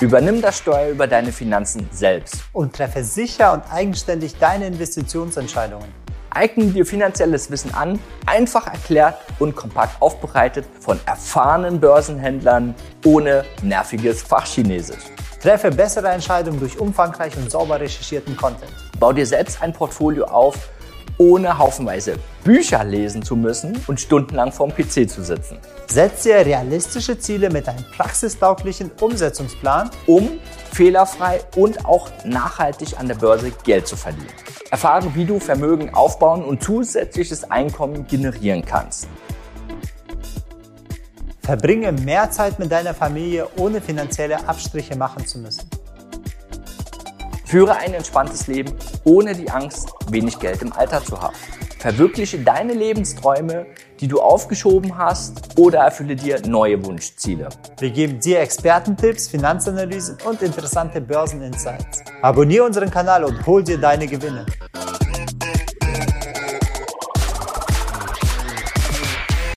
Übernimm das Steuer über deine Finanzen selbst. Und treffe sicher und eigenständig deine Investitionsentscheidungen. Eigne dir finanzielles Wissen an, einfach erklärt und kompakt aufbereitet von erfahrenen Börsenhändlern ohne nerviges Fachchinesisch. Treffe bessere Entscheidungen durch umfangreich und sauber recherchierten Content. Bau dir selbst ein Portfolio auf, ohne haufenweise Bücher lesen zu müssen und stundenlang vorm PC zu sitzen. Setz dir realistische Ziele mit einem praxistauglichen Umsetzungsplan, um fehlerfrei und auch nachhaltig an der Börse Geld zu verdienen. Erfahre, wie du Vermögen aufbauen und zusätzliches Einkommen generieren kannst. Verbringe mehr Zeit mit deiner Familie, ohne finanzielle Abstriche machen zu müssen. Führe ein entspanntes Leben, ohne die Angst, wenig Geld im Alter zu haben. Verwirkliche deine Lebensträume, die du aufgeschoben hast, oder erfülle dir neue Wunschziele. Wir geben dir Expertentipps, Finanzanalysen und interessante Börseninsights. Abonniere unseren Kanal und hol dir deine Gewinne.